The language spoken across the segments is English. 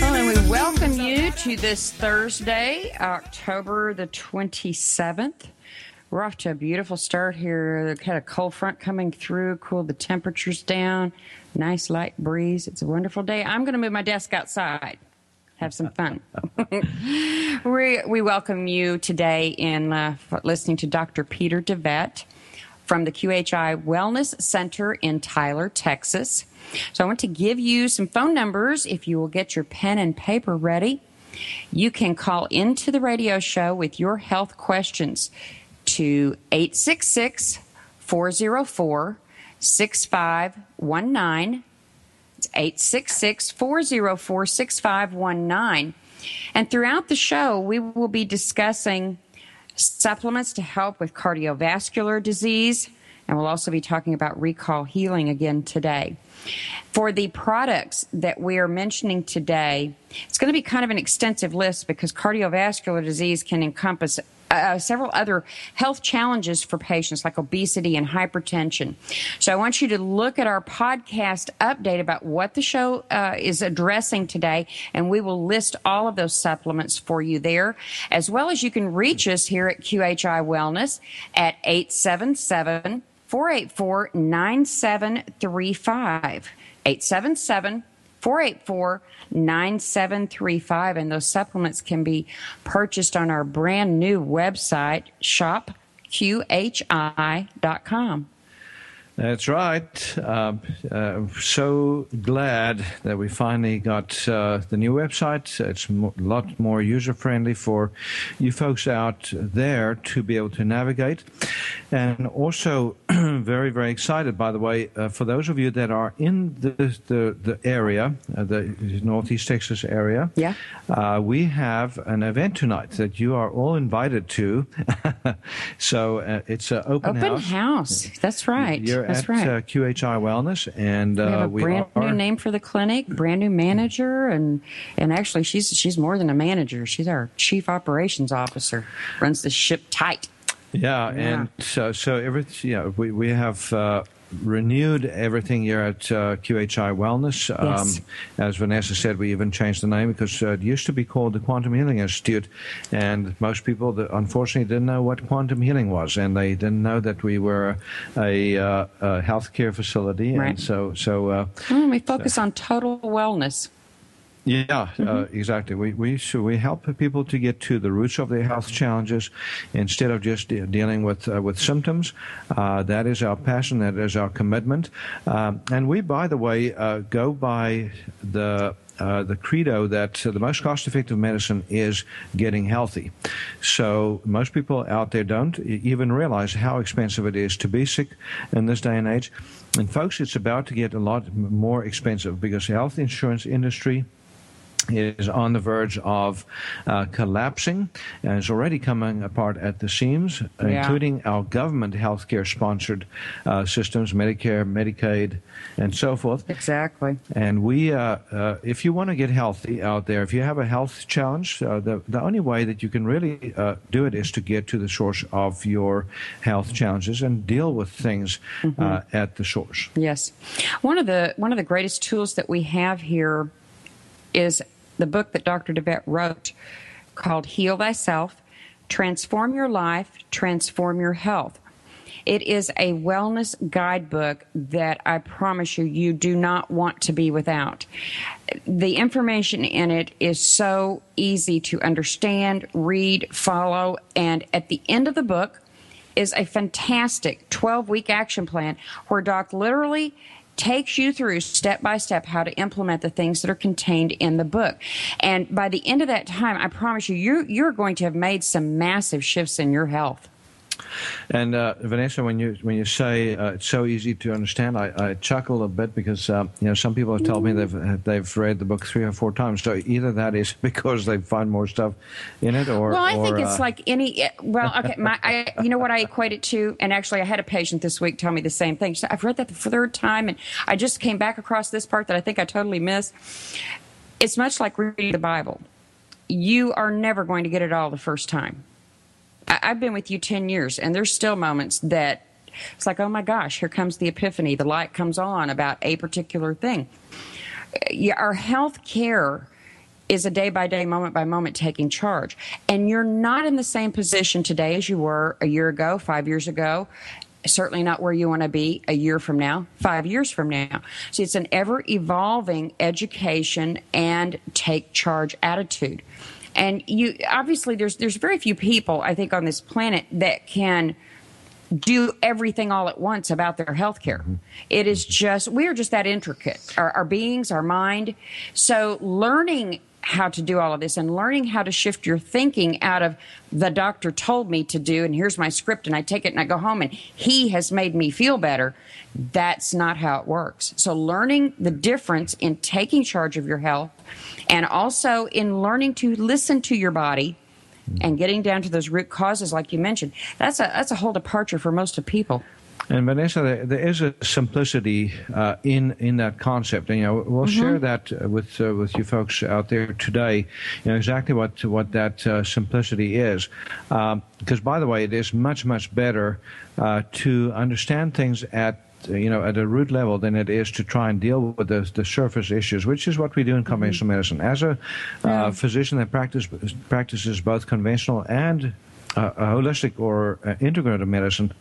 Well, and we welcome you to this Thursday, October the 27th. We're off to a beautiful start here. Had a cold front coming through, cooled the temperatures down, nice light breeze. It's a wonderful day. I'm going to move my desk outside, have some fun. we, we welcome you today in uh, listening to Dr. Peter DeVette from the QHI Wellness Center in Tyler, Texas. So I want to give you some phone numbers if you will get your pen and paper ready. You can call into the radio show with your health questions to 866 404 6519. It's 866 404 6519. And throughout the show, we will be discussing supplements to help with cardiovascular disease. And we'll also be talking about recall healing again today. For the products that we are mentioning today, it's going to be kind of an extensive list because cardiovascular disease can encompass uh, several other health challenges for patients like obesity and hypertension. So I want you to look at our podcast update about what the show uh, is addressing today, and we will list all of those supplements for you there, as well as you can reach us here at QHI Wellness at 877 484 9735. 877 484 9735. And those supplements can be purchased on our brand new website, shopqhi.com. That's right. Uh, uh, so glad that we finally got uh, the new website. It's a mo- lot more user friendly for you folks out there to be able to navigate. And also, very, very excited, by the way, uh, for those of you that are in the, the, the area, uh, the Northeast Texas area, Yeah. uh, we have an event tonight that you are all invited to. so uh, it's an open, Open house. That's right. You're That's at right. uh, QHI Wellness, and we have uh, a we brand are. new name for the clinic, brand new manager, and and actually she's she's more than a manager. She's our chief operations officer. Runs the ship tight. Yeah, Yeah. and so so every yeah we we have. Renewed everything here at uh, QHI Wellness. Um, As Vanessa said, we even changed the name because uh, it used to be called the Quantum Healing Institute, and most people, that unfortunately, didn't know what quantum healing was, and they didn't know that we were a, uh, a healthcare facility. Right. And so, so uh, Mm, we focus on total wellness. Yeah, uh, Mm-hmm. exactly. We we so we help people to get to the roots of their health challenges instead of just de- dealing with uh, with symptoms. Uh, that is our passion. That is our commitment. Um, and we, by the way, uh, go by the. Uh, the credo that uh, the most cost-effective medicine is getting healthy. So most people out there don't even realize how expensive it is to be sick in this day and age. And folks, it's about to get a lot more expensive because the health insurance industry is on the verge of uh, collapsing and is already coming apart at the seams, Yeah. including our government healthcare sponsored uh, systems, Medicare, Medicaid, and so forth. Exactly. And we, uh, uh, if you want to get healthy out there, if you have a health challenge, uh, the, the only way that you can really uh, do it is to get to the source of your health challenges and deal with things uh, at the source. Yes. One of the one of the greatest tools that we have here is the book that Dr. DeVette wrote called Heal Thyself, Transform Your Life, Transform Your Health. It is a wellness guidebook that I promise you, you do not want to be without. The information in it is so easy to understand, read, follow, and at the end of the book, is a fantastic 12 week action plan where Doc literally takes you through step by step how to implement the things that are contained in the book. And by the end of that time, I promise you, you're, you're going to have made some massive shifts in your health. And uh, Vanessa, when you when you say uh, it's so easy to understand, I, I chuckle a bit because um, you know some people have told me they've they've read the book three or four times. So either that is because they find more stuff in it, or Well, I or, think it's uh, like any. Well, okay, my, I, you know what I equate it to, and actually, I had a patient this week tell me the same thing. Said, I've read that the third time, and I just came back across this part that I think I totally missed. It's much like reading the Bible. You are never going to get it all the first time. I, I've been with you ten years, and there's still moments that it's like, oh my gosh, here comes the epiphany. The light comes on about a particular thing. Our health care is a day by day, moment by moment taking charge. And you're not in the same position today as you were a year ago, five years ago. Certainly not where you want to be a year from now, five years from now. So it's an ever evolving education and take charge attitude. And you obviously there's there's very few people I think on this planet that can do everything all at once about their health care. Mm-hmm. It is just, we are just that intricate, our, our beings, our mind. So learning how to do all of this and learning how to shift your thinking out of the doctor told me to do, and here's my script, and I take it and I go home, and he has made me feel better. That's not how it works. So learning the difference in taking charge of your health and also in learning to listen to your body and getting down to those root causes, like you mentioned, that's a that's a whole departure for most of people. And Vanessa, there, is a simplicity uh, in in that concept, and you know we'll share that with uh, with you folks out there today. You know exactly what what that uh, simplicity is, because by the way, it is much much better uh, to understand things at you know at a root level than it is to try and deal with the, the surface issues, which is what we do in conventional medicine. As a uh, physician that practice, practices both conventional and uh, holistic or uh, integrative medicine,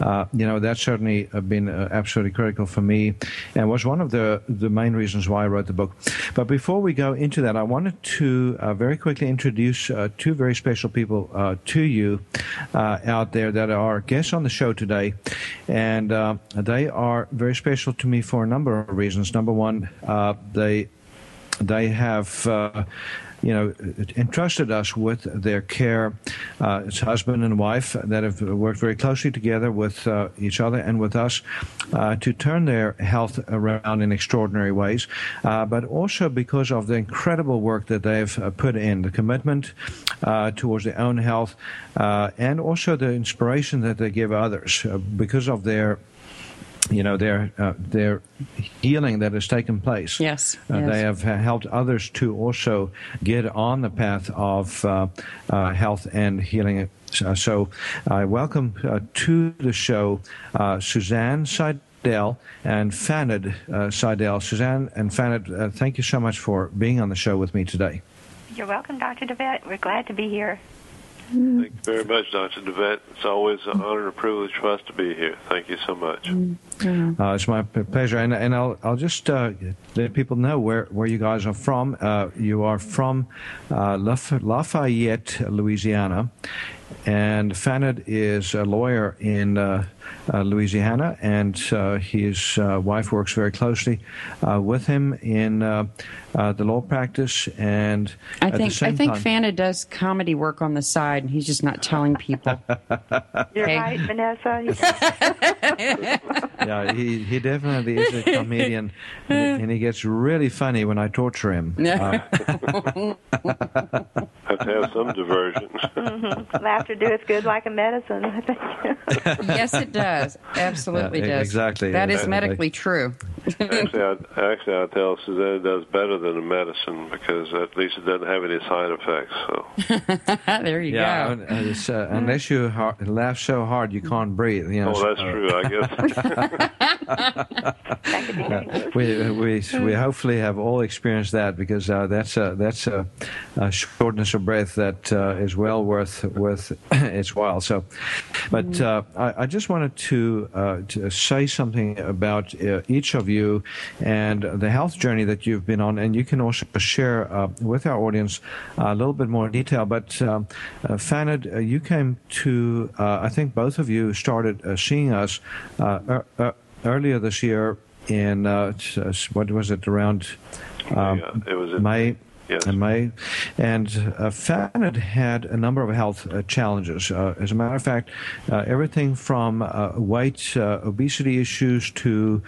uh, you know that's certainly uh, been uh, absolutely critical for me, and was one of the the main reasons why I wrote the book. But before we go into that, I wanted to uh, very quickly introduce two very special people to you out there that are guests on the show today, and they are very special to me for a number of reasons. Number one, they they have uh, you know entrusted us with their care. Uh, it's husband and wife that have worked very closely together with uh, each other and with us uh, to turn their health around in extraordinary ways uh, but also because of the incredible work that they've uh, put in the commitment uh, towards their own health and also the inspiration that they give others because of their you know their uh, their healing that has taken place. Yes, Uh, yes. they have uh, helped others to also get on the path of uh, uh, health and healing. Uh, so, I welcome uh, to the show uh, Suzanne Seidel and Fanad uh, Seidel. Suzanne and Fanad, uh, thank you so much for being on the show with me today. You're welcome, Dr. DeVette. We're glad to be here. Thank you very much, Dr. DeVette. It's always an honor and a privilege for us to be here. Thank you so much. Uh, it's my pleasure, and, and I'll I'll just uh, let people know where, where you guys are from. Uh, you are from uh, Laf- Lafayette, Louisiana, and Fanad is a lawyer in uh, uh, Louisiana, and uh, his uh, wife works very closely uh, with him in uh, uh, the law practice. And I think I think time, Fanad does comedy work on the side, and he's just not telling people. You're Okay. right, Vanessa. yeah, he, he definitely is a comedian, and, and he gets really funny when I torture him. Uh, Have to have some diversion. Mm-hmm. Laughter doeth good like a medicine. I think. yes, it does. Absolutely Yeah, does. exactly. That is Yeah. medically true. Actually, I, actually, I tell Suzanne it does better than the medicine because at least it doesn't have any side effects. So, there you yeah, go. uh, it's, uh, unless you har- laugh so hard you can't breathe. You know, oh, that's so- true. I guess. That could be dangerous. we we we hopefully have all experienced that because uh, that's a that's a, a shortness of breath that uh, is well worth worth its while. So, but uh, I, I just wanted to uh, to say something about uh, each of you and the health journey that you've been on, and you can also share uh, with our audience a little bit more detail. But um, uh, Fanad, uh, you came to uh, I think both of you started uh, seeing us uh, er- er- earlier this year in uh, what was it around um, Yeah, it was in May. Yes. In May, and uh, Fanad had a number of health uh, challenges. Uh, as a matter of fact, uh, everything from uh, weight, uh, obesity issues to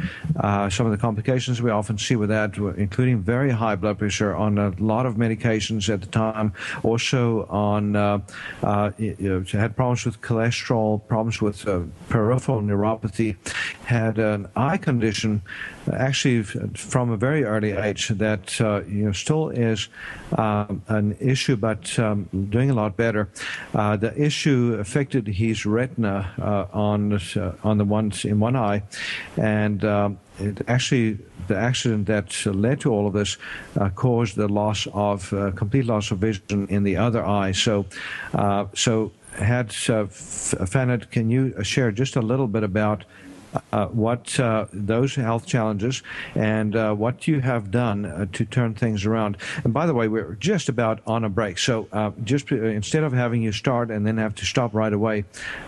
some of the complications we often see with that, including very high blood pressure on a lot of medications at the time. Also on, you know, had problems with cholesterol, problems with peripheral neuropathy, had an eye condition, actually from a very early age that you know still is um, an issue, but um, doing a lot better. Uh, the issue affected his retina uh, on uh, on the ones in one eye, and um, it actually the accident that led to all of this uh, caused the loss of uh, complete loss of vision in the other eye. So, uh, so had uh, can you share just a little bit about? Uh, what uh, those health challenges and uh, what you have done uh, to turn things around. And by the way, we're just about on a break, so uh, just uh, instead of having you start and then have to stop right away,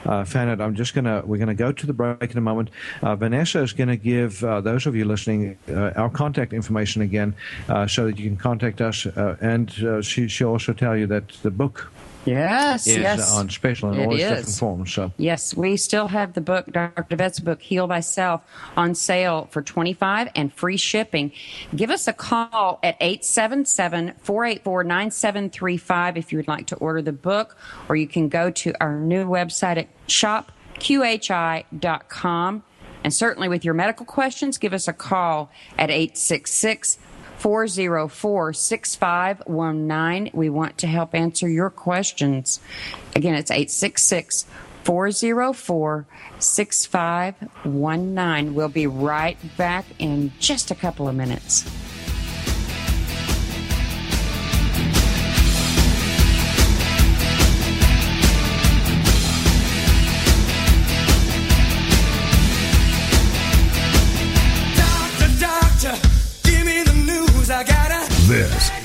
uh, I'm just gonna we're gonna go to the break in a moment. Vanessa is to give those of you listening our contact information again, so that you can contact us, and she she'll also tell you that the book Yes, is yes. Uh, on special in It all its is. different forms. So. Yes, we still have the book, Dr. DeVette's book, Heal Thyself, on sale for 25 and free shipping. Give us a call at 877-484-9735 if you would like to order the book, or you can go to our new website at shopqhi.com. And certainly with your medical questions, give us a call at 866 404 6519. We want to help answer your questions. Again, it's 866 404 6519. We'll be right back in just a couple of minutes.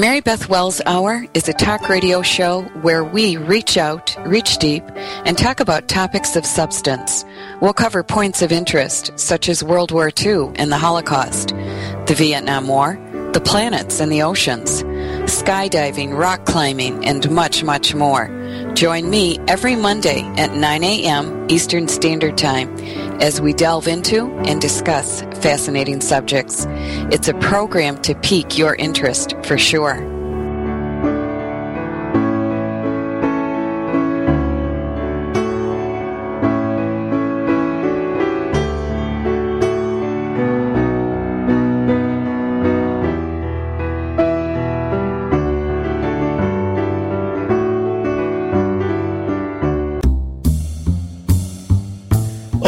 Mary Beth Wells Hour is a talk radio show where we reach out, reach deep, and talk about topics of substance. We'll cover points of interest such as World War II and the Holocaust, the Vietnam War, the planets and the oceans, skydiving, rock climbing, and much, much more. Join me every Monday at 9 a.m. Eastern Standard Time as we delve into and discuss fascinating subjects. It's a program to pique your interest for sure.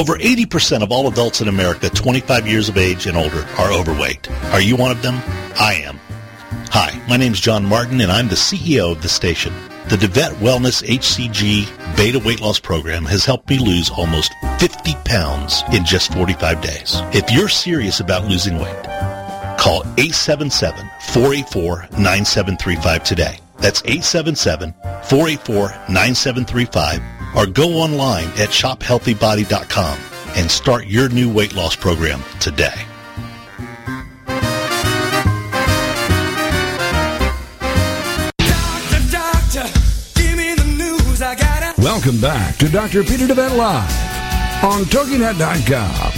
Over 80% of all adults in America 25 years of age and older are overweight. Are you one of them? I am. Hi, my name is John Martin and I'm the CEO of the station. The DeVet Wellness HCG Beta Weight Loss Program has helped me lose almost 50 pounds in just 45 days. If you're serious about losing weight, Call 877-484-9735 today. That's 877-484-9735 or go online at shophealthybody.com and start your new weight loss program today. Welcome back to Dr. Peter DeVette Live on TogiNet.com.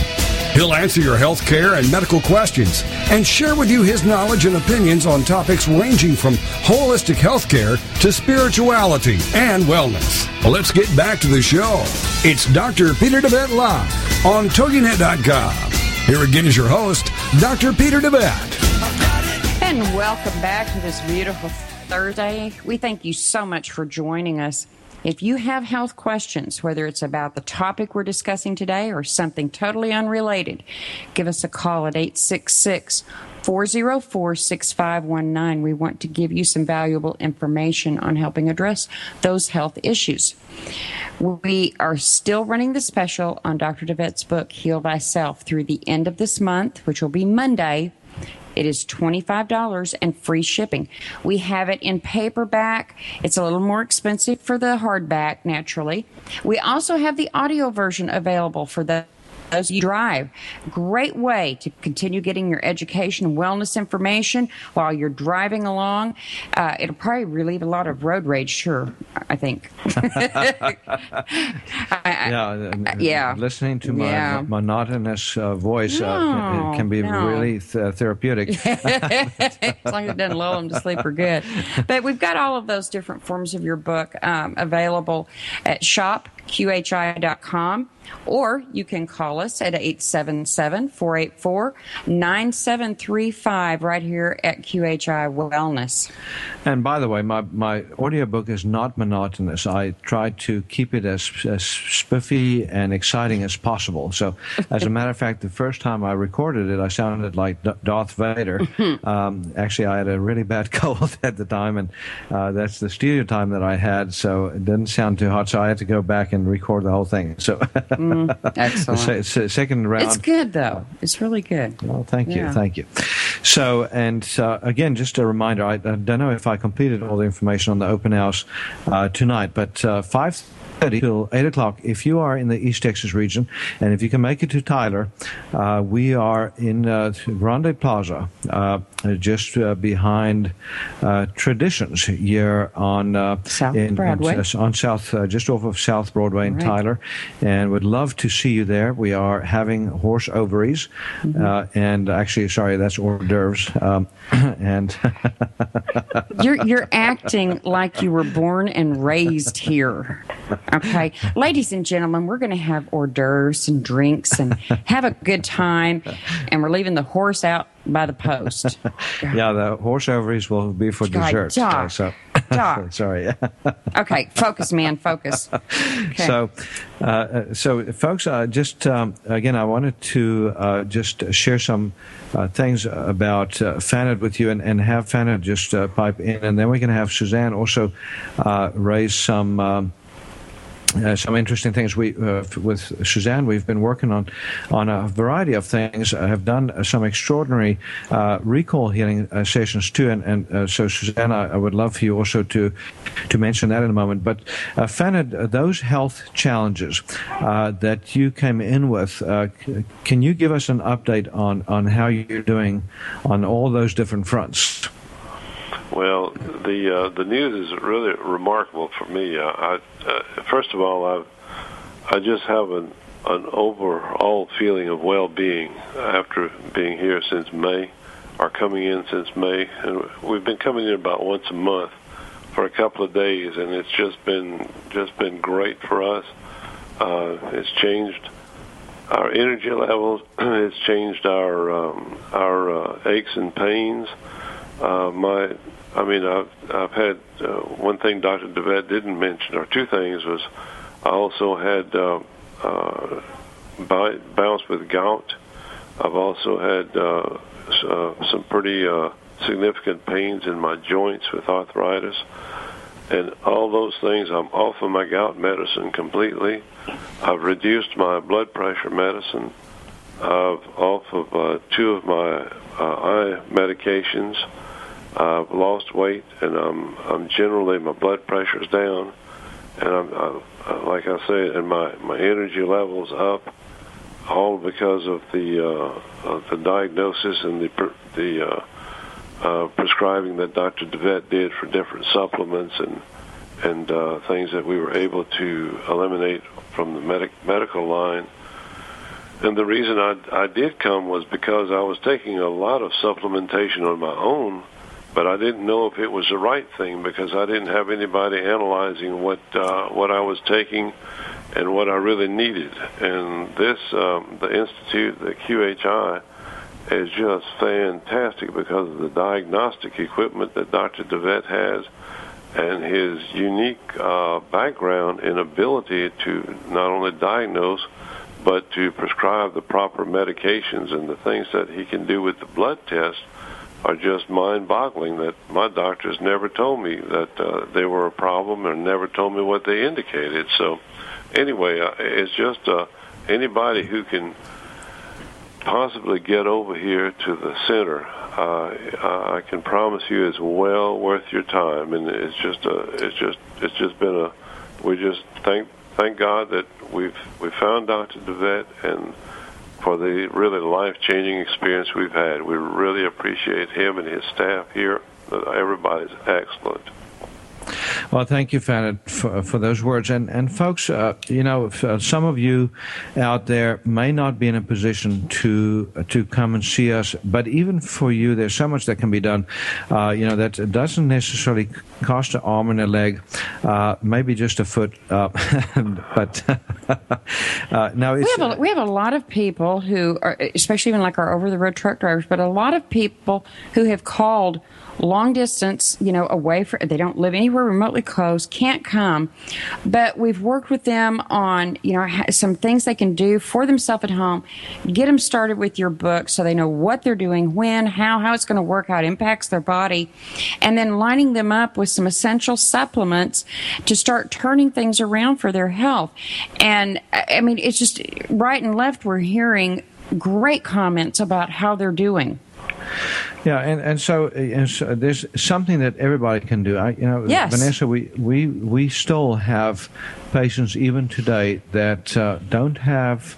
He'll answer your health care and medical questions and share with you his knowledge and opinions on topics ranging from holistic health care to spirituality and wellness. Let's get back to the show. It's Dr. Peter DeVette Live on TogiNet.com. Here again is your host, Dr. Peter DeVette. And welcome back to this beautiful Thursday. We thank you so much for joining us. If you have health questions, whether it's about the topic we're discussing today or something totally unrelated, give us a call at 866 404 6519. We want to give you some valuable information on helping address those health issues. We are still running the special on Dr. DeVette's book, Heal Thyself, through the end of this month, which will be Monday. It is $25 and free shipping. We have it in paperback. It's a little more expensive for the hardback, naturally. We also have the audio version available for the those you drive. Great way to continue getting your education and wellness information while you're driving along. Uh, it'll probably relieve a lot of road rage, sure, I think. I- yeah, uh, yeah. Listening to my Yeah. monotonous uh, voice uh, can, it can be no. really th- therapeutic. as long as it doesn't lull them to sleep, we're good. But we've got all of those different forms of your book um, available at shopqhi.com, or you can call us at 877 484 9735 right here at QHI Wellness. And by the way, my, my audiobook is not monotonous. I try to keep it as, as spiffy and exciting as possible. So, as a matter of fact, the first time I recorded it, I sounded like D- Darth Vader. um, actually, I had a really bad cold at the time, and uh, that's the studio time that I had, so it didn't sound too hot. So, I had to go back and record the whole thing. So, Excellent. se- se- second round. It's good, though. It's really good. Well, thank you, Yeah. thank you. So, and uh, again, just a reminder. I, I don't know if I completed all the information on the open house uh, tonight, but uh, five thirty till eight o'clock. If you are in the East Texas region, and if you can make it to Tyler, uh, we are in uh, Grande Plaza, uh, just uh, behind uh, Traditions here on uh, South in, Broadway. on South, just off of South Broadway in Right. Tyler, and would love to see you there. We are having horse ovaries, Mm-hmm. uh, and actually, sorry, that's hors d'oeuvres, um, and You're you're acting like you were born and raised here. Okay, ladies and gentlemen, we're going to have hors d'oeuvres and drinks and have a good time, and we're leaving the horse out by the post. yeah, the horse ovaries will be for God, dessert. Doc, so, Doc. sorry. Okay, focus, man, focus. Okay. So, uh, uh, so folks, uh, just um, again, I wanted to uh, just share some uh, things about uh, Fanad with you, and, and have Fanad just uh, pipe in, and then we can have Suzanne also uh, raise some. Um, uh, some interesting things. We uh, with Suzanne, we've been working on on a variety of things. I have done uh, some extraordinary uh, recall healing uh, sessions too, and, and uh, so Suzanne, I, I would love for you also to to mention that in a moment. But uh, Fanad, those health challenges that you came in with, can you give us an update on on how you're doing on all those different fronts? Well, the uh, the news is really remarkable for me. Uh, I, uh, first of all, I I just have an an overall feeling of well-being after being here since May, or coming in since May, and we've been coming in about once a month for a couple of days, and it's just been just been great for us. Uh, it's changed our energy levels. it's changed our um, our uh, aches and pains. Uh, my, I mean, I've I've had uh, one thing Dr. DeVette didn't mention, or two things was I also had uh, uh, bounced with gout. I've also had uh, uh, some pretty uh, significant pains in my joints with arthritis, and all those things. I'm off of my gout medicine completely. I've reduced my blood pressure medicine I've off of uh, two of my uh, eye medications. I've lost weight, and I'm I'm generally my blood pressure's down, and I'm uh, like I said, and my my energy levels up, all because of the uh, of the diagnosis and the the uh, uh, prescribing that Dr. DeVette did for different supplements and and uh, things that we were able to eliminate from the medic- medical line. And the reason I, I did come was because I was taking a lot of supplementation on my own, but I didn't know if it was the right thing because I didn't have anybody analyzing what uh, what I was taking and what I really needed. And this, um, the institute, the QHI, is just fantastic because of the diagnostic equipment that Dr. DeVette has and his unique uh, background and ability to not only diagnose but to prescribe the proper medications and the things that he can do with the blood test are just mind-boggling that my doctors never told me that uh, they were a problem and never told me what they indicated. So anyway, uh, it's just uh, anybody who can possibly get over here to the center, uh, I can promise you it's well worth your time. And it's just a, it's just, it's just been a, we just thank, thank God that we've, we found Dr. DeVette and for the really life-changing experience we've had. We really appreciate him and his staff here. Everybody's excellent. Well, thank you, Fanny, for, for those words. And, and folks, uh, you know, uh, some of you out there may not be in a position to uh, to come and see us, but even for you, there's so much that can be done. Uh, you know, that doesn't necessarily cost an arm and a leg, uh, maybe just a foot. Uh, but now we have, a, we have a lot of people who are, especially even like our over the road truck drivers, but a lot of people who have called long distance, you know, away from, they don't live anywhere remotely close, can't come. But we've worked with them on, you know, some things they can do for themselves at home. Get them started with your book so they know what they're doing, when, how, how it's going to work, how it impacts their body. And then lining them up with some essential supplements to start turning things around for their health. And I mean, it's just right and left, we're hearing great comments about how they're doing. Yeah, and and so, and so, there's something that everybody can do. I, you know, yes. Vanessa, we, we we still have patients even today that uh, don't have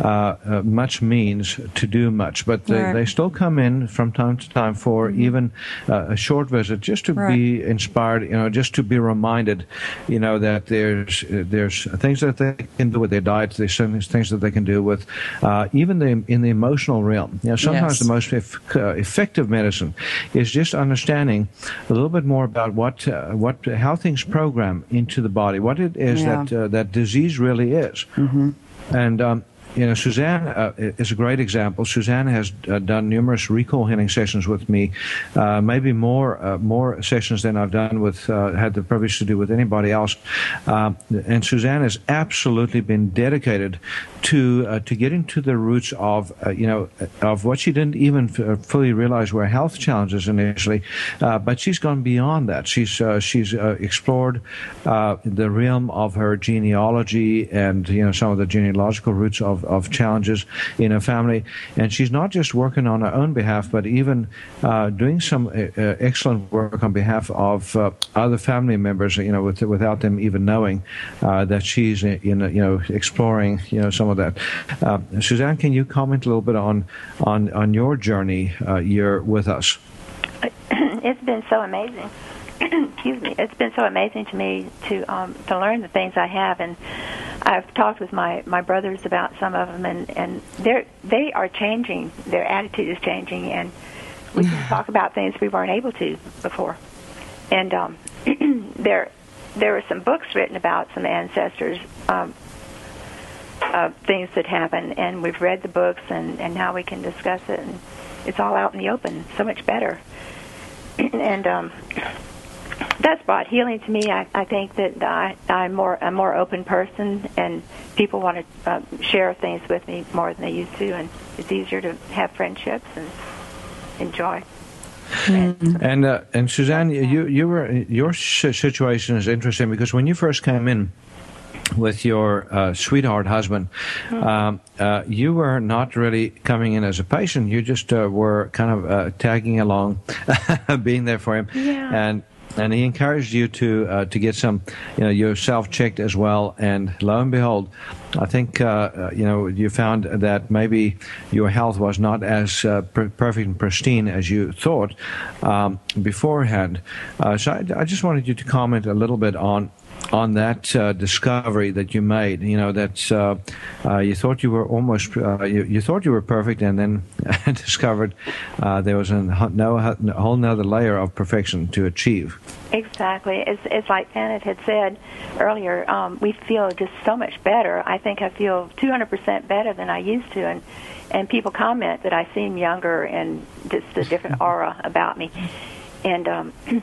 uh, uh, much means to do much, but they, right. they, still come in from time to time for mm-hmm. even uh, a short visit, just to right. be inspired, you know, just to be reminded, you know, that there's there's things that they can do with their diet, there's things that they can do with uh, even the in the emotional realm. You know, sometimes yes. the most uh, effective medicine is just understanding a little bit more about what what how things program into the body, what it is yeah. that that uh, that disease really is. Mm-hmm. And um, you know, Suzanne uh, is a great example. Suzanne has uh, done numerous recall healing sessions with me, uh, maybe more uh, more sessions than I've done with uh, had the privilege to do with anybody else. Uh, and Suzanne has absolutely been dedicated to to getting to the roots of you know of what she didn't even f- fully realize were health challenges initially, but she's gone beyond that. She's she's explored the realm of her genealogy and you know some of the genealogical roots of of challenges in a family. And she's not just working on her own behalf, but even uh, doing some uh, uh excellent work on behalf of uh, other family members. You know, with, without them even knowing that she's in, you know exploring you know some of that. Suzanne, can you comment a little bit on on on your journey here with us? It's been so amazing. excuse me, it's been so amazing to me to um, to learn the things I have, and I've talked with my my brothers about some of them, and and they're they are changing. Their attitude is changing, and we can talk about things we weren't able to before. And um, there there were some books written about some ancestors. Um, uh, things that happen, and we've read the books, and, and now we can discuss it, and it's all out in the open, so much better. and um, that's brought healing to me. I, I think that I, I'm more a more open person, and people want to uh, share things with me more than they used to, and it's easier to have friendships and enjoy. Mm-hmm. And uh, and Suzanne, you you were your situation is interesting because when you first came in, with your uh, sweetheart husband, um, uh, you were not really coming in as a patient. You just uh, were kind of uh, tagging along, being there for him, Yeah. and and he encouraged you to uh, to get some, you know, yourself checked as well. And lo and behold, I think uh, uh, you know you found that maybe your health was not as uh, per- perfect and pristine as you thought um, beforehand. Uh, so I, I just wanted you to comment a little bit on on that uh, discovery that you made. You know that uh, uh, you thought you were almost uh, you, you thought you were perfect, and then discovered uh, there was a no, whole nother layer of perfection to achieve. Exactly. It's, it's like Janet had said earlier, um, we feel just so much better. I think I feel 200% better than I used to. And, and people comment that I seem younger and just a different aura about me. And um,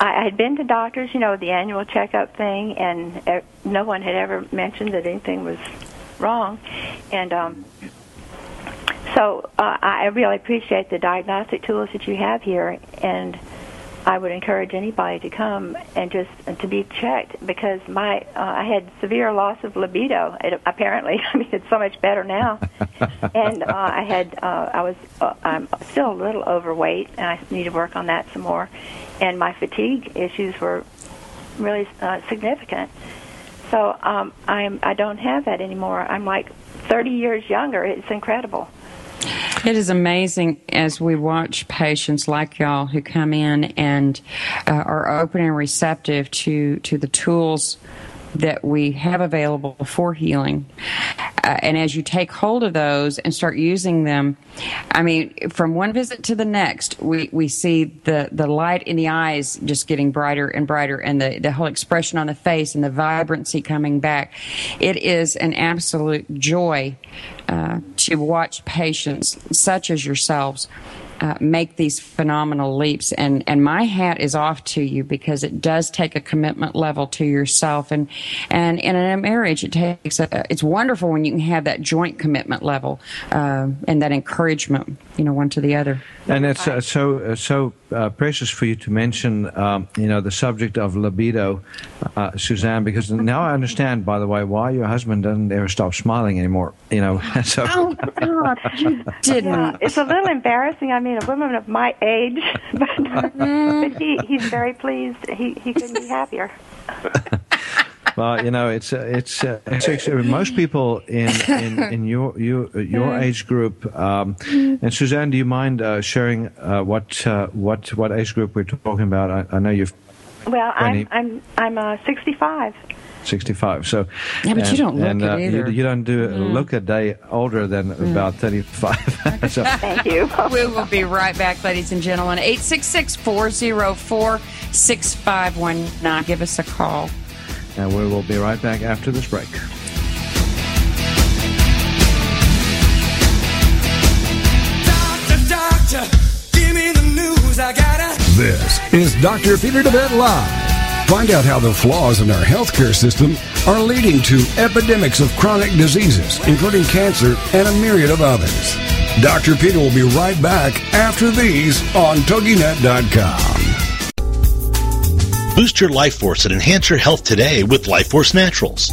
I had been to doctors, you know, the annual checkup thing, and no one had ever mentioned that anything was wrong. And um, so uh, I really appreciate the diagnostic tools that you have here, and I would encourage anybody to come and just to be checked because my uh, I had severe loss of libido. It, apparently, I mean it's so much better now, and uh, I had uh, I was uh, I'm still a little overweight, and I need to work on that some more, and my fatigue issues were really uh, significant. So um, I'm I don't have that anymore. I'm like 30 years younger. It's incredible. It is amazing as we watch patients like y'all who come in and uh, are open and receptive to, to the tools that we have available for healing. Uh, and as you take hold of those and start using them, I mean, from one visit to the next, we, we see the, the light in the eyes just getting brighter and brighter and the, the whole expression on the face and the vibrancy coming back. It is an absolute joy uh, to watch patients such as yourselves uh, make these phenomenal leaps. And, and my hat is off to you because it does take a commitment level to yourself. And, and in a marriage, it takes a, it's wonderful when you can have that joint commitment level uh, and that encouragement, you know, one to the other. And it's uh, so uh, so uh, precious for you to mention, um, you know, the subject of libido, uh, Suzanne, because now I understand, by the way, why your husband doesn't ever stop smiling anymore. You know, so Oh, God, you didn't. Yeah, it's a little embarrassing. I mean, a woman of my age, but, but he he's very pleased. He he couldn't be happier. well, you know, it's uh, it's, uh, it's actually, most people in in, in your you, your age group. Um, and Suzanne, do you mind uh, sharing uh, what uh, what what age group we're talking about? I, I know you've Well, Any- I'm I'm I'm uh, 65. 65. So Yeah, but you don't look and, uh, you- either. You, don't do look a day older than about 35. so, Thank you. We will be right back, ladies and gentlemen. 866 404 6519. Give us a call. and we will be right back after this break. Doctor, doctor, give me the news. I gotta. This is Dr. Peter DeVette Live. Find out how the flaws in our healthcare system are leading to epidemics of chronic diseases, including cancer and a myriad of others. Dr. Peter will be right back after these on TogiNet.com. Boost your life force and enhance your health today with Life Force Naturals.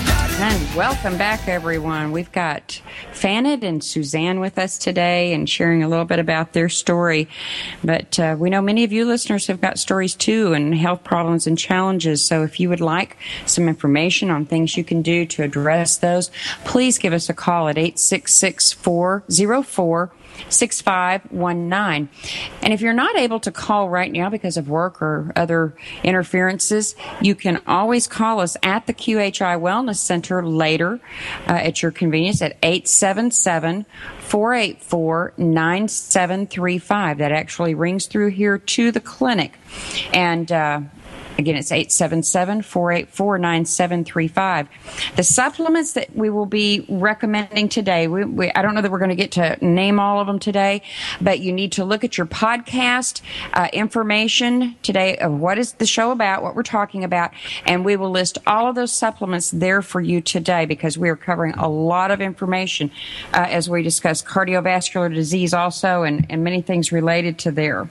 And welcome back, everyone. We've got Fanad and Suzanne with us today and sharing a little bit about their story. But uh, we know many of you listeners have got stories too and health problems and challenges. So if you would like some information on things you can do to address those, please give us a call at 866 404 6519. And if you're not able to call right now because of work or other interferences, you can always call us at the QHI Wellness Center later uh, at your convenience at 877 484 9735. That actually rings through here to the clinic. And, uh, Again, it's 877-484-9735. The supplements that we will be recommending today, we, we, I don't know that we're going to get to name all of them today, but you need to look at your podcast uh, information today of what is the show about, what we're talking about, and we will list all of those supplements there for you today because we are covering a lot of information uh, as we discuss cardiovascular disease also and, and many things related to there.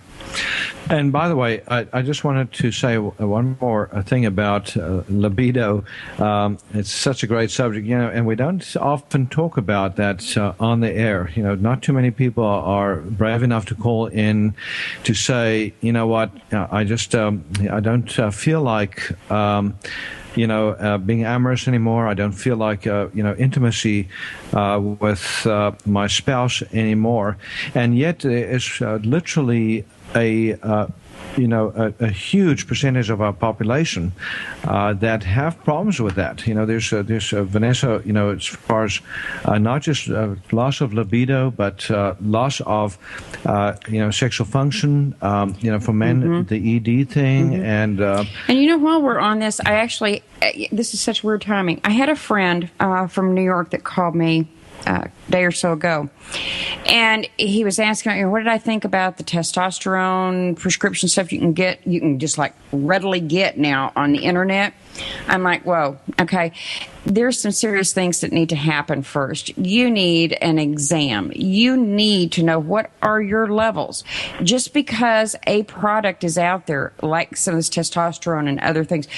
And by the way, I, I just wanted to say one more uh, thing about uh, libido. Um, it's such a great subject, you know, and we don't often talk about that uh, on the air. You know, not too many people are brave enough to call in to say, you know what, uh, I just um, I don't uh, feel like. Um, you know, uh, being amorous anymore. I don't feel like, uh, you know, intimacy uh, with uh, my spouse anymore. And yet, uh, literally a you know, a, a, huge percentage of our population uh, that have problems with that. You know, there's uh, there's uh, Vanessa. You know, as far as uh, not just uh, loss of libido, but uh, loss of you know sexual function. Um, you know, for men, mm-hmm. the ED thing, mm-hmm. and and you know, while we're on this, I actually this is such weird timing. I had a friend from New York that called me uh, day or so ago. And he was asking, know, what did I think about the testosterone prescription stuff you can get, you can just like readily get now on the internet? I'm like, whoa, okay. There's some serious things that need to happen first. You need an exam. You need to know what are your levels. Just because a product is out there, like some of this testosterone and other things,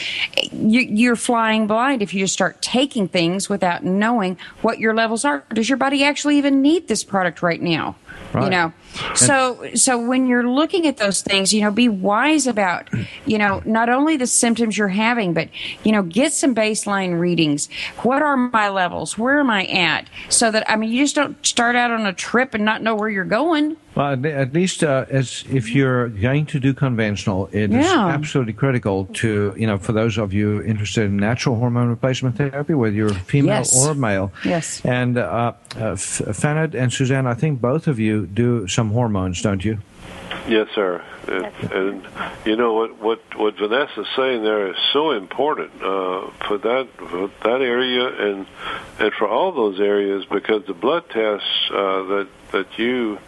you, are flying blind if you just start taking things without knowing what your levels are. Does your body actually even need this product right now? Right. You know, so so when you're looking at those things, you know, be wise about, you know, not only the symptoms you're having, but you know, get some baseline readings. What are my levels? Where am I at? So that I mean, you just don't start out on a trip and not know where you're going. Well, at least uh, as if you're going to do conventional, it yeah. is absolutely critical to you know for those of you interested in natural hormone replacement therapy, whether you're female yes. or male. Yes. And uh, uh, Fanad and Suzanne, I think both of you do some hormones, don't you? Yes, sir. And, and you know what what what Vanessa's saying there is so important uh, for that for that area and and for all those areas because the blood tests uh, that that you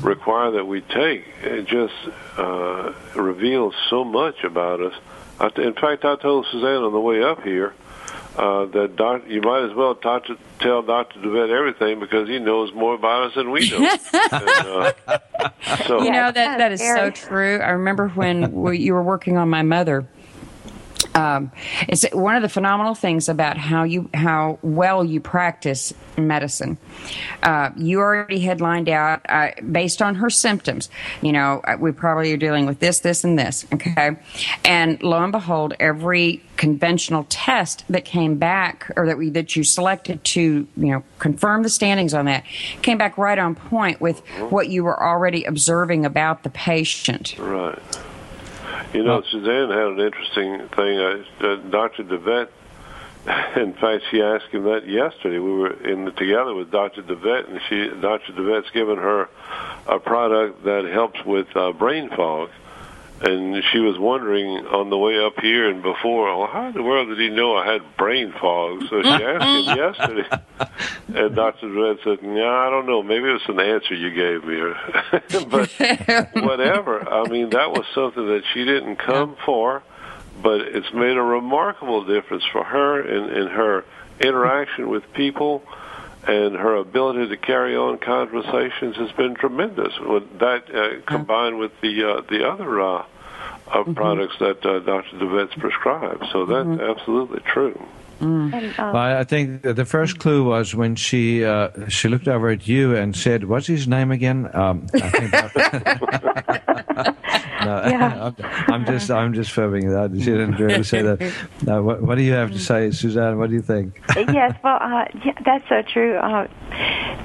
require that we take. It just uh, reveals so much about us. I, in fact, I told Suzanne on the way up here uh, that doc, you might as well talk to, tell Dr. DeVette everything because he knows more about us than we do. and, uh, so, you know, that, that is so true. I remember when we, you were working on my mother um, it's one of the phenomenal things about how you how well you practice medicine. Uh, you already had lined out uh, based on her symptoms. You know, uh, we probably are dealing with this, this, and this. Okay, and lo and behold, every conventional test that came back or that we that you selected to you know confirm the standings on that came back right on point with what you were already observing about the patient. Right. You know, Suzanne had an interesting thing. Uh, uh, Dr. DeVette, in fact, she asked him that yesterday. We were in the, together with Dr. DeVette, and she, Dr. DeVette's given her a product that helps with uh, brain fog and she was wondering on the way up here and before, well, how in the world did he know I had brain fog? So she asked him yesterday, and Dr. Dredd said, "No, I don't know. Maybe it was an answer you gave me, but whatever. I mean, that was something that she didn't come for, but it's made a remarkable difference for her in, in her interaction with people." And her ability to carry on conversations has been tremendous. With that uh, combined with the uh, the other uh, mm-hmm. products that uh, Dr. DeVette's prescribes, so that's mm-hmm. absolutely true. Mm. And, um, I think the first clue was when she uh, she looked over at you and said, "What's his name again?" Um, no, yeah. I'm, I'm, just I'm just fibbing that. She didn't really say that. No, what, what, do you have to say, Suzanne? What do you think? yes, well, uh, yeah, that's so true. Uh,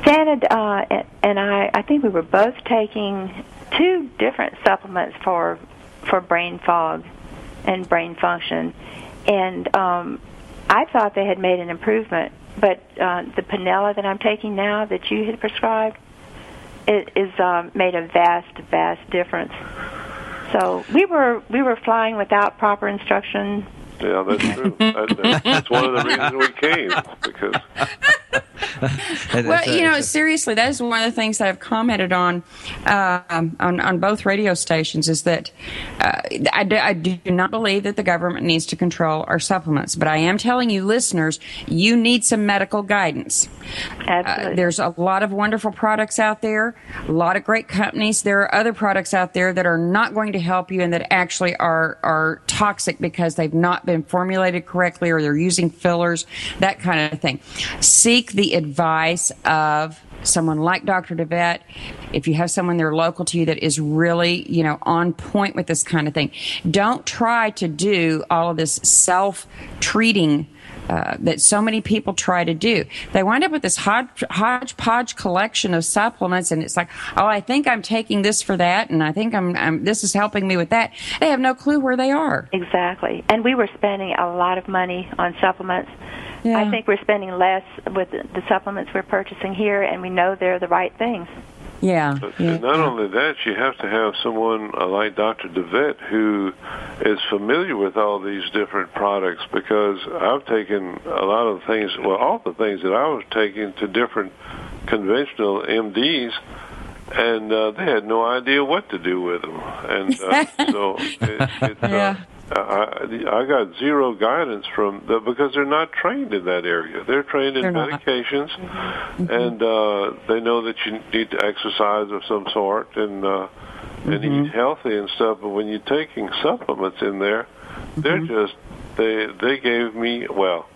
Janet uh, and I, I think we were both taking two different supplements for for brain fog and brain function, and um, I thought they had made an improvement. But uh, the Panella that I'm taking now, that you had prescribed, it is um, made a vast, vast difference. So we were we were flying without proper instruction. Yeah, that's true. that, that's one of the reasons we came because well, you know, seriously, that is one of the things that I've commented on uh, on, on both radio stations is that uh, I, do, I do not believe that the government needs to control our supplements, but I am telling you, listeners, you need some medical guidance. Absolutely. Uh, there's a lot of wonderful products out there, a lot of great companies. There are other products out there that are not going to help you and that actually are are toxic because they've not been formulated correctly or they're using fillers, that kind of thing. Seek the advice of someone like Dr. DeVette, if you have someone there local to you that is really, you know, on point with this kind of thing, don't try to do all of this self treating. Uh, that so many people try to do. They wind up with this hodge, hodgepodge collection of supplements, and it's like, oh, I think I'm taking this for that, and I think I'm, I'm this is helping me with that. They have no clue where they are. Exactly, and we were spending a lot of money on supplements yeah. I think we're spending less with the supplements we're purchasing here, and we know they're the right things. Yeah. But yeah. not only that, you have to have someone uh, like Dr. DeVette who is familiar with all these different products because I've taken a lot of things, well, all the things that I was taking to different conventional MDs, and uh, they had no idea what to do with them. And uh, so it, it's, uh, yeah. I, I got zero guidance from the, because they're not trained in that area. They're trained in they're medications, mm-hmm. and uh, they know that you need to exercise of some sort and uh, and mm-hmm. eat healthy and stuff. But when you're taking supplements in there, mm-hmm. they're just they they gave me well.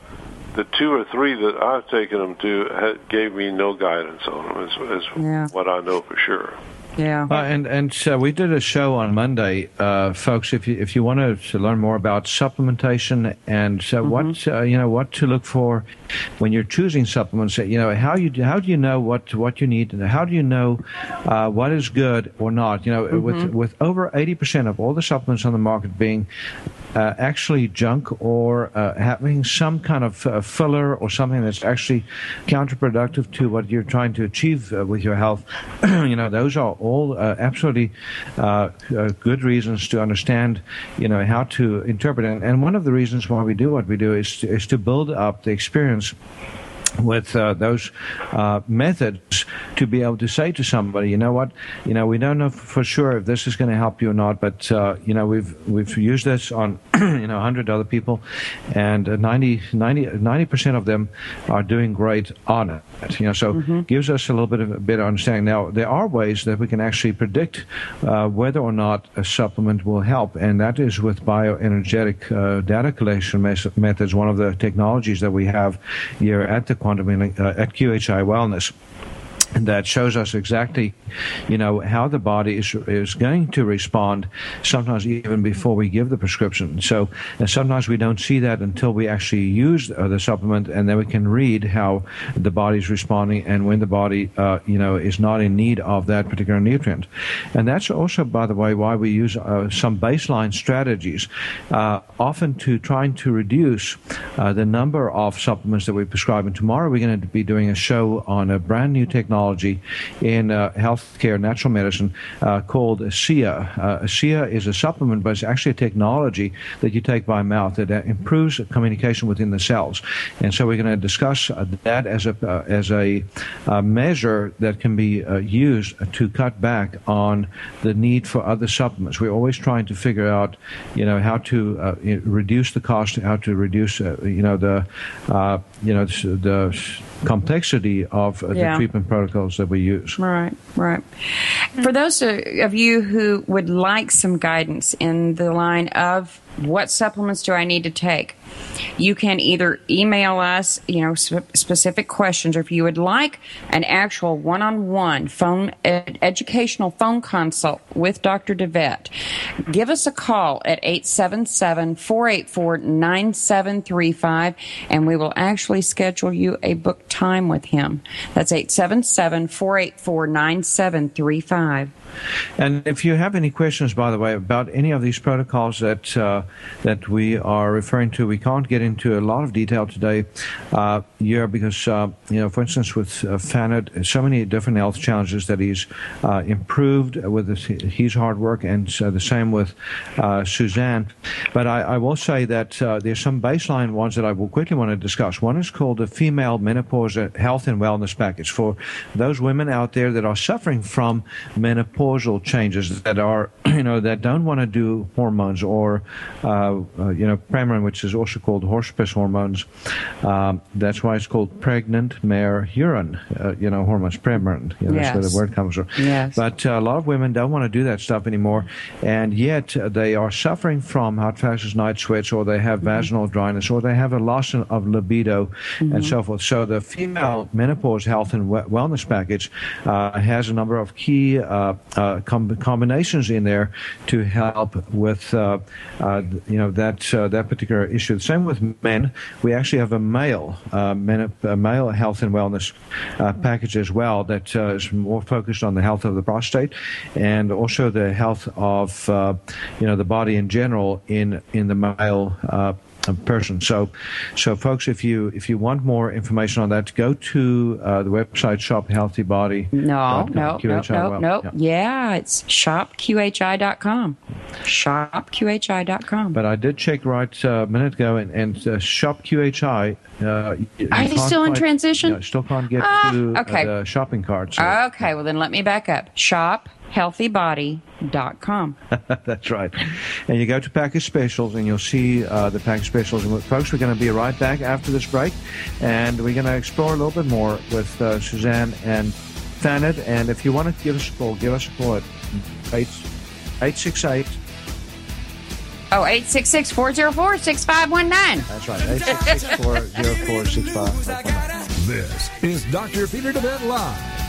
The two or three that I've taken them to had, gave me no guidance on them. Is, is yeah. what I know for sure. Yeah. Uh, and and uh, we did a show on Monday, uh, folks. If you if you want to, learn more about supplementation and uh, mm-hmm. what uh, you know what to look for when you're choosing supplements, you know how you how do you know what what you need, and how do you know uh, what is good or not? You know, mm-hmm. with with over eighty percent of all the supplements on the market being uh, actually junk or uh, having some kind of uh, filler or something that's actually counterproductive to what you're trying to achieve uh, with your health. you know, those are all uh, absolutely uh, good reasons to understand, you know, how to interpret it. And one of the reasons why we do what we do is to, is to build up the experience with uh, those uh, methods to be able to say to somebody, you know what, you know, we don't know for sure if this is going to help you or not, but uh, you know, we've we've used this on you know 100 other people, and 90 90 percent of them are doing great on it. You know, so mm-hmm. gives us a little bit of a bit of understanding. Now, there are ways that we can actually predict uh, whether or not a supplement will help, and that is with bioenergetic uh, data collection methods. One of the technologies that we have here at the at QHI Wellness that shows us exactly, you know, how the body is is going to respond. Sometimes even before we give the prescription. So and sometimes we don't see that until we actually use uh, the supplement, and then we can read how the body is responding and when the body, uh, you know, is not in need of that particular nutrient. And that's also, by the way, why we use uh, some baseline strategies, uh, often to trying to reduce uh, the number of supplements that we prescribe. And tomorrow we're going to be doing a show on a brand new technology in uh, healthcare, natural medicine, uh, called ASEA. Uh, ASEA is a supplement, but it's actually a technology that you take by mouth that uh, improves communication within the cells. And so we're going to discuss uh, that as a uh, as a measure that can be used to cut back on the need for other supplements. We're always trying to figure out, you know, how to reduce the cost, how to reduce, you know, the you know the complexity of uh, yeah. the treatment protocols that we use. Right, right. For those of you who would like some guidance in the line of what supplements do I need to take? You can either email us, you know, sp- specific questions, or if you would like an actual one-on-one phone ed- educational phone consult with Dr. DeVette, give us a call at 877-484-9735, and we will actually schedule you a book time with him. That's 877-484-9735. And if you have any questions, by the way, about any of these protocols that uh, that we are referring to, we can't get into a lot of detail today uh, here because, uh, you know, for instance, with uh, so many different health challenges that he's uh, improved with his, his, hard work, and the same with uh, Suzanne. But I, I, will say that uh, there's some baseline ones that I will quickly want to discuss. One is called the Female Menopause Health and Wellness Package for those women out there that are suffering from menopause menopausal changes that are, you know, that don't want to do hormones or, uh, uh, you know, Premarin, which is also called horse piss hormones. Um, that's why it's called pregnant mare urine, uh, you know, hormones, Premarin. You know, yes. That's where the word comes from. Yes. But uh, a lot of women don't want to do that stuff anymore, and yet they are suffering from hot flashes, night sweats, or they have mm-hmm. vaginal dryness, or they have a loss of libido, mm-hmm. and so forth. So the female menopause health and wellness package uh, has a number of key uh, uh, com- combinations in there to help with uh, uh, you know that uh, that particular issue. The same with men. We actually have a male uh, men, a male health and wellness uh, package as well that is more focused on the health of the prostate and also the health of you know the body in general in in the male person. So, so folks, if you if you want more information on that, go to uh, the website Shop Healthy Body. No, no, no, no, no. Yeah. yeah, it's shopqhi.com. Shopqhi.com. But I did check right uh, a minute ago, and, and uh, Shop QHI. Uh, Are they still in transition? No, still can't get uh, to okay. the shopping cart. So. Okay, well then let me back up. Shop healthybody.com. That's right. And you go to package specials and you'll see uh, the package specials. And folks, we're going to be right back after this break. And we're going to explore a little bit more with uh, Suzanne and Fanad. And if you want to give us a call, give us a call at 868 Oh, 866 404 6519. That's right, 866 404 6519. This is Dr. Peter DeVette Live.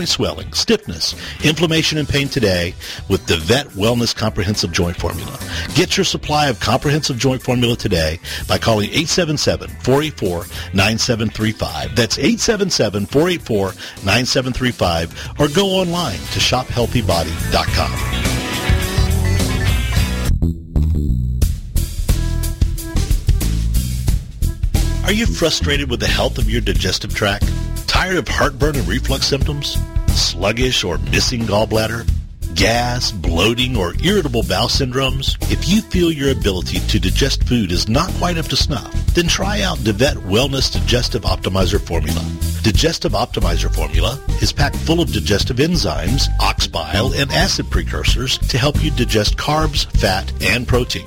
swelling, stiffness, inflammation, and pain today with DeVette Wellness Comprehensive Joint Formula. Get your supply of comprehensive joint formula today by calling 877-484-9735. That's 877-484-9735 or go online to shophealthybody.com. Are you frustrated with the health of your digestive tract? Tired of heartburn and reflux symptoms? Sluggish or missing gallbladder? gas, bloating, or irritable bowel syndromes? If you feel your ability to digest food is not quite up to snuff, then try out DeVette Wellness Digestive Optimizer Formula. Digestive Optimizer Formula is packed full of digestive enzymes, ox bile, and acid precursors to help you digest carbs, fat, and protein.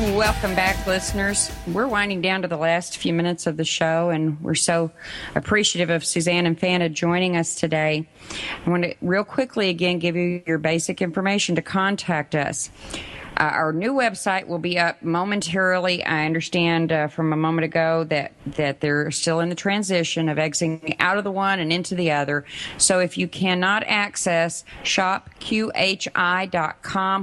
Welcome back, listeners. We're winding down to the last few minutes of the show, and we're so appreciative of Suzanne and Fanad joining us today. I want to real quickly again give you your basic information to contact us. Uh, our new website will be up momentarily. I understand uh, from a moment ago that, that they're still in the transition of exiting out of the one and into the other. So if you cannot access shopqhi.com,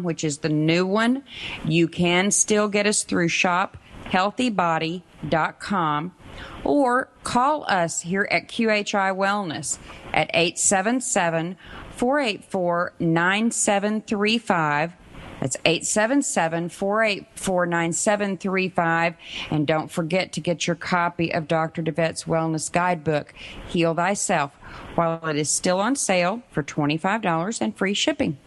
which is the new one, you can still get us through shophealthybody.com or call us here at QHI Wellness at 877 484 9735. That's 877 484 9735. And don't forget to get your copy of Dr. DeVette's Wellness Guidebook, Heal Thyself, while it is still on sale for $25 and free shipping.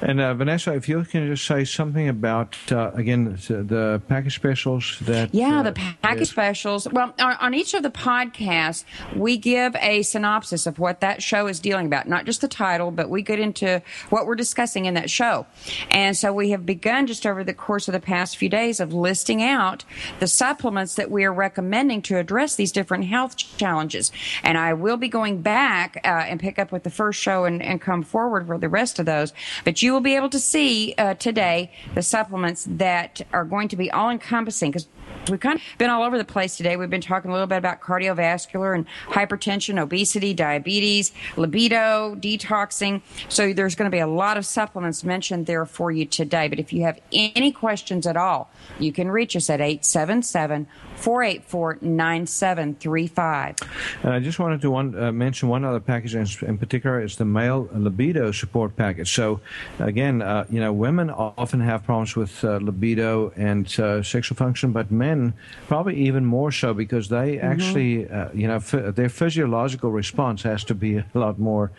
And uh, Vanessa, if you can just say something about uh, again the, the, package specials that yeah, uh, the package specials. Well, on, on, each of the podcasts, we give a synopsis of what that show is dealing about, not just the title, but we get into what we're discussing in that show. And so we have begun just over the course of the past few days of listing out the supplements that we are recommending to address these different health challenges. And I will be going back uh, and pick up with the first show and, and come forward for the rest of those. But you will be able to see uh, today the supplements that are going to be all encompassing because we've kind of been all over the place today. We've been talking a little bit about cardiovascular and hypertension, obesity, diabetes, libido, detoxing. So there's going to be a lot of supplements mentioned there for you today. But if you have any questions at all, you can reach us at 877 484 9735. And I just wanted to one, uh, mention one other package in, in, particular. It's the male libido support package. So, again, uh, you know, women often have problems with uh, libido and uh, sexual function, but men probably even more so because they mm-hmm. actually, uh, you know, f- their physiological response has to be a lot more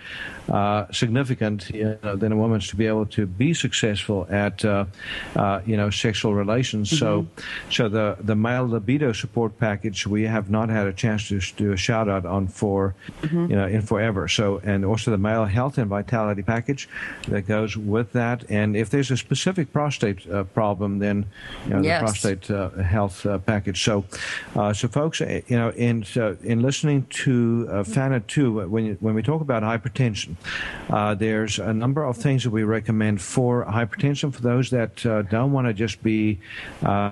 uh, significant you know, than a woman's to be able to be successful at, you know, sexual relations. Mm-hmm. So, so the, the male libido support package we have not had a chance to do a shout out on for mm-hmm. you know in forever. So and also the male health and vitality package that goes with that. And if there's a specific prostate uh, problem, then you know yes. the prostate uh, health uh, package. So uh, so folks, uh, you know in in listening to uh, Fanad two when you, when we talk about hypertension, there's a number of things that we recommend for hypertension for those that don't want to just be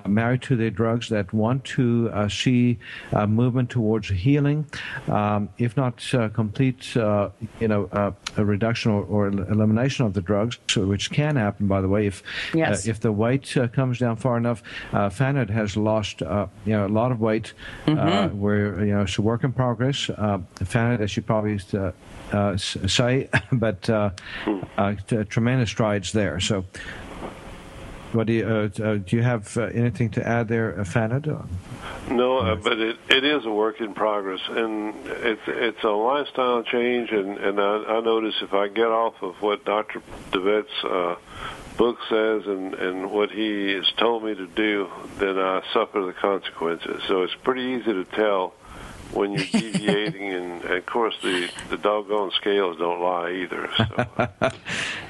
married to their drugs that want to uh, see uh, movement towards healing, um, if not uh, complete, you know, a reduction or, or, elimination of the drugs, which can happen, by the way, if yes. if the weight comes down far enough. Uh, has lost uh, you know a lot of weight. Mm-hmm. we're you know it's a work in progress. Uh, Fanny, as you probably uh, uh, say, but uh, uh, t- tremendous strides there. So. What do you uh, do? You have uh, anything to add there, Fanad? No, uh, but it it is a work in progress, and it's it's a lifestyle change. And and I, I notice if I get off of what Doctor DeVette's uh, book says and and what he has told me to do, then I suffer the consequences. So it's pretty easy to tell when you're deviating, and, and of course the the doggone scales don't lie either. So.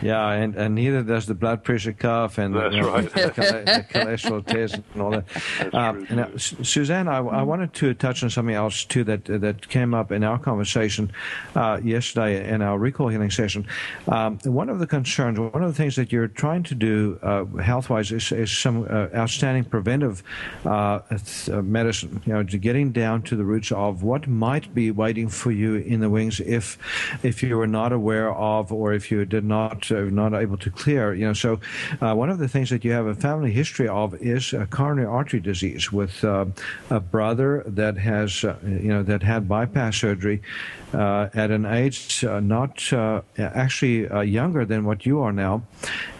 yeah, and, and neither does the blood pressure cuff and That's know, right. the, the cholesterol test and all that. Um, true, now. Suzanne, I, I wanted to touch on something else too that that came up in our conversation uh, yesterday in our recall healing session. Um, one of the concerns, one of the things that you're trying to do uh, health-wise is, is some uh, outstanding preventive uh, th- uh, medicine. You know, to getting down to the roots of what might be waiting for you in the wings if if you were not aware of or if you did not uh, not able to clear. You know, so uh, one of the things that you have a family history of is coronary artery disease with uh, a brother that has uh, you know that had bypass surgery uh, at an age not actually younger than what you are now,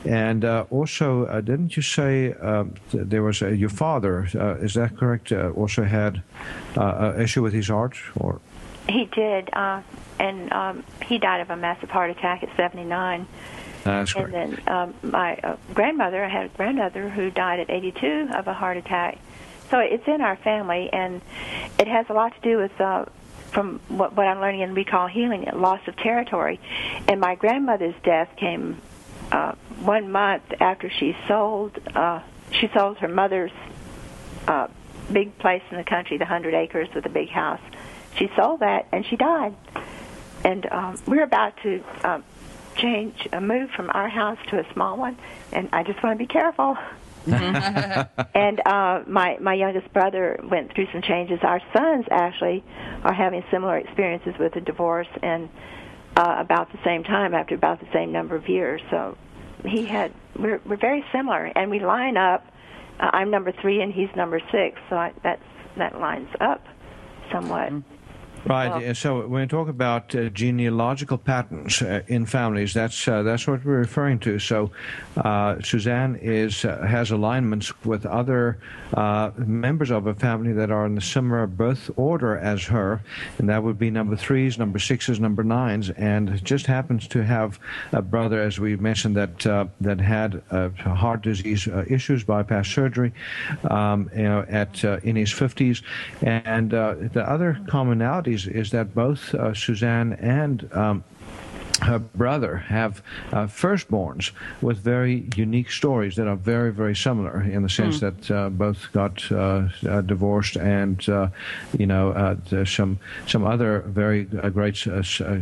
and also didn't you say uh, there was a, your father? Is that correct? Also had an issue with his heart, or He did, uh, and um, he died of a massive heart attack at 79. That's And correct. then um, my uh, grandmother, I had a grandmother who died at 82 of a heart attack. So it's in our family, and it has a lot to do with, uh, from what, what I'm learning in recall healing, loss of territory. And my grandmother's death came uh, one month after she sold. Uh, she sold her mother's uh, big place in the country, the hundred acres with a big house. She sold that, and she died. And um, we're about to um, change, a move from our house to a small one, and I just want to be careful. and uh, my my youngest brother went through some changes. Our sons actually are having similar experiences with a divorce, and uh, about the same time, after about the same number of years. So he had we're we're very similar, and we line up. Uh, I'm number three, and he's number six, so I, that's that lines up somewhat. Right. Uh, so when we talk about uh, genealogical patterns uh, in families, that's uh, that's what we're referring to. So uh, Suzanne is uh, has alignments with other uh, members of a family that are in the similar birth order as her, and that would be number threes, number sixes, number nines, and just happens to have a brother, as we mentioned, that uh, that had uh, heart disease uh, issues, bypass surgery, um, you know, at uh, in his fifties, and uh, the other commonalities is that both uh, Suzanne and um, her brother have uh, firstborns with very unique stories that are very, very similar in the sense that uh, both got uh, uh, divorced and, uh, you know, uh, some some other very uh, great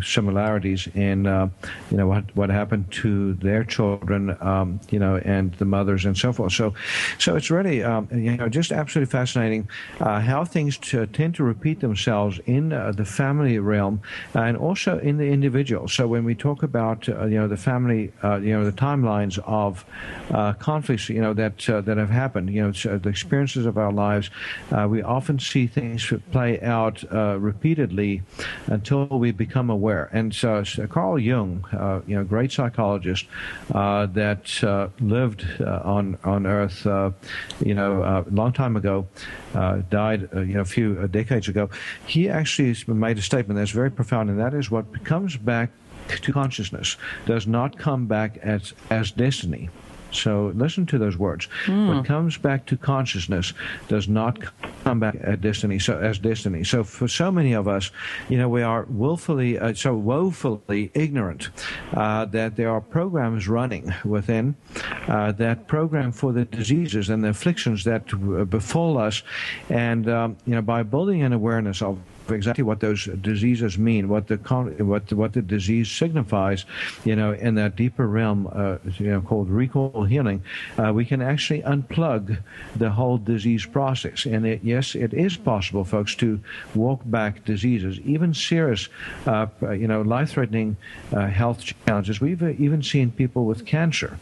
similarities in, uh, you know, what what happened to their children, um, you know, and the mothers and so forth. So, so it's really, um, you know, just absolutely fascinating uh, how things t- tend to repeat themselves in uh, the family realm and also in the individual. So when we talk about uh, you know the family, uh, you know the timelines of uh, conflicts, you know that uh, that have happened, you know the experiences of our lives, uh, we often see things play out uh, repeatedly until we become aware. And so, uh, so Carl Jung, uh, you know, great psychologist that lived on on Earth, you know, a long time ago, died, you know, a few decades ago. He actually made a statement that's very profound, and that is what comes back to consciousness does not come back as as destiny. So listen to those words. What comes back to consciousness does not come back as destiny. So as destiny. So for so many of us, you know, we are willfully, uh, so woefully ignorant uh, that there are programs running within uh, that program for the diseases and the afflictions that uh, befall us, and um, you know, by building an awareness of exactly what those diseases mean, what the what what the disease signifies, you know, in that deeper realm, uh, you know, called recall healing, uh, we can actually unplug the whole disease process. And it, yes, it is possible, folks, to walk back diseases, even serious, uh, you know, life-threatening uh, health challenges. We've uh, even seen people with cancer,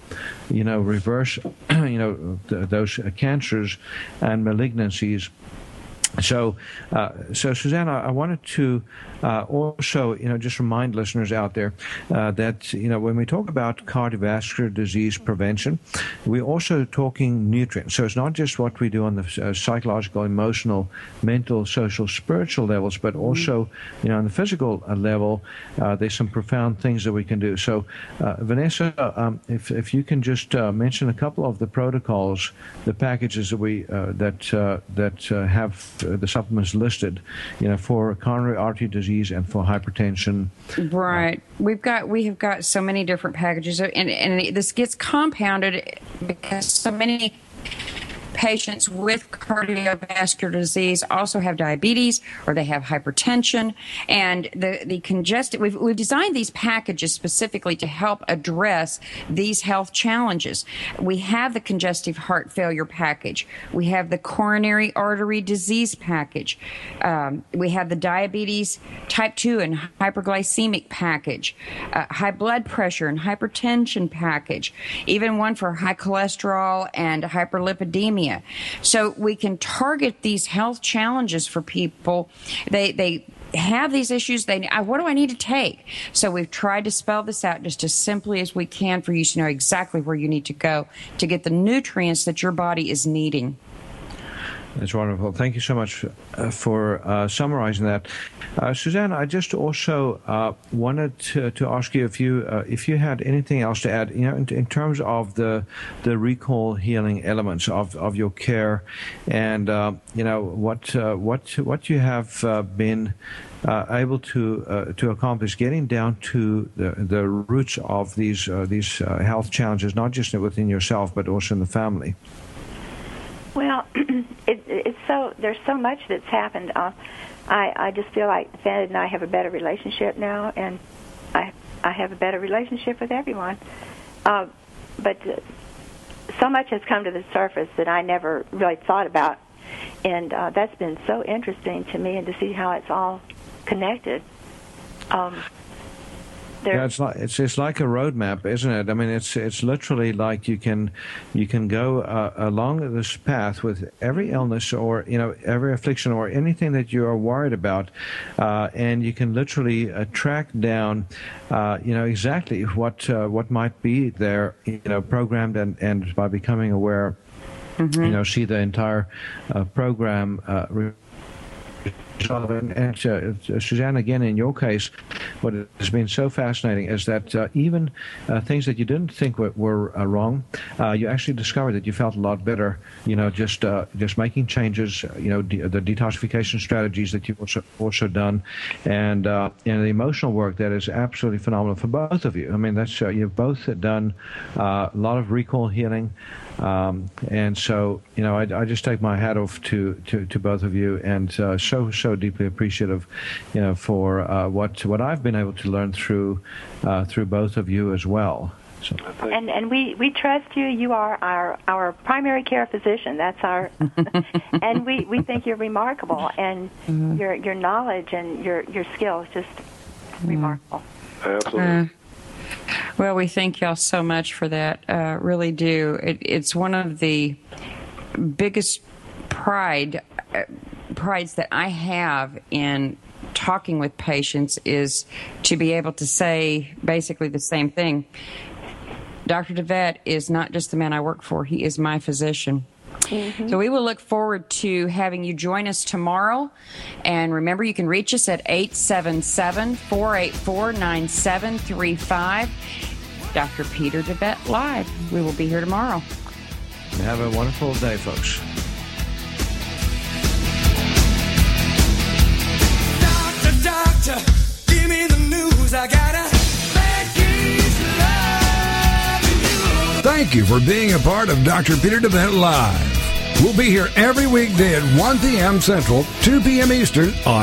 you know, reverse, you know, th- those cancers and malignancies so, uh, so Susanna, I wanted to uh, also, you know, just remind listeners out there uh, that you know when we talk about cardiovascular disease prevention, we're also talking nutrients. So it's not just what we do on the uh, psychological, emotional, mental, social, spiritual levels, but also, you know, on the physical uh, level, uh, there's some profound things that we can do. So, Vanessa, um, if if you can just mention a couple of the protocols, the packages that we that that have uh, the supplements listed, you know, for coronary artery disease and for hypertension. Right. Uh, We've got we have got so many different packages, and and this gets compounded because so many patients with cardiovascular disease also have diabetes or they have hypertension. And the, the congested, we've, we've designed these packages specifically to help address these health challenges. We have the congestive heart failure package. We have the coronary artery disease package. Um, we have the diabetes type 2 and hyperglycemic package, uh, high blood pressure and hypertension package, even one for high cholesterol and hyperlipidemia so we can target these health challenges for people. They, they, have these issues. They what do i need to take? So we've tried to spell this out just as simply as we can for you to know exactly where you need to go to get the nutrients that your body is needing that's wonderful. Thank you so much uh, for uh, summarizing that, uh, Suzanne. I just also uh, wanted to, to, ask you if you uh, if you had anything else to add. You know, in, in, terms of the the recall healing elements of, of your care, and uh, you know what what what you have been. able to to accomplish getting down to the the roots of these these health challenges, not just within yourself but also in the family. Well, it, it's so there's so much that's happened. Uh, I I just feel like Fed and I have a better relationship now, and I I have a better relationship with everyone. Uh, but uh, so much has come to the surface that I never really thought about, and uh, that's been so interesting to me, and to see how it's all connected. Um, yeah, it's like it's it's like a roadmap, isn't it? I mean, it's it's literally like you can you can go uh, along this path with every illness or you know every affliction or anything that you are worried about, uh, and you can literally uh, track down, uh, you know, exactly what uh, what might be there, you know, programmed and and by becoming aware. Mm-hmm. You know, see the entire uh, program and, and uh, Suzanne, again, in your case, what has been so fascinating is that uh, even uh, things that you didn't think were, were uh, wrong, uh, you actually discovered that you felt a lot better. You know, just uh, just making changes. You know, de- the detoxification strategies that you've also also done, and and the emotional work that is absolutely phenomenal for both of you. I mean, that's you've both done a lot of recall healing. Um, and so, you know, I, I, just take my hat off to, to, to both of you, and uh, so so deeply appreciative, you know, for uh, what what I've been able to learn through uh, through both of you as well. So. And and we, we trust you. You are our our primary care physician. That's our, and we, we think you're remarkable, and mm-hmm. your your knowledge and your your skill is just mm-hmm. remarkable. Absolutely. Well, we thank y'all so much for that. Uh, really do. It, it's one of the biggest pride uh, prides that I have in talking with patients is to be able to say basically the same thing. Dr. DeVette is not just the man I work for; he is my physician. Mm-hmm. So we will look forward to having you join us tomorrow. And remember, you can reach us at 877 484 9735. Dr. Peter DeVette Live. We will be here tomorrow. Have a wonderful day, folks. Doctor, doctor, give me the news. I gotta. Thank you for being a part of Dr. Peter DeVette Live. We'll be here every weekday at 1 p.m. Central, 2 p.m. Eastern on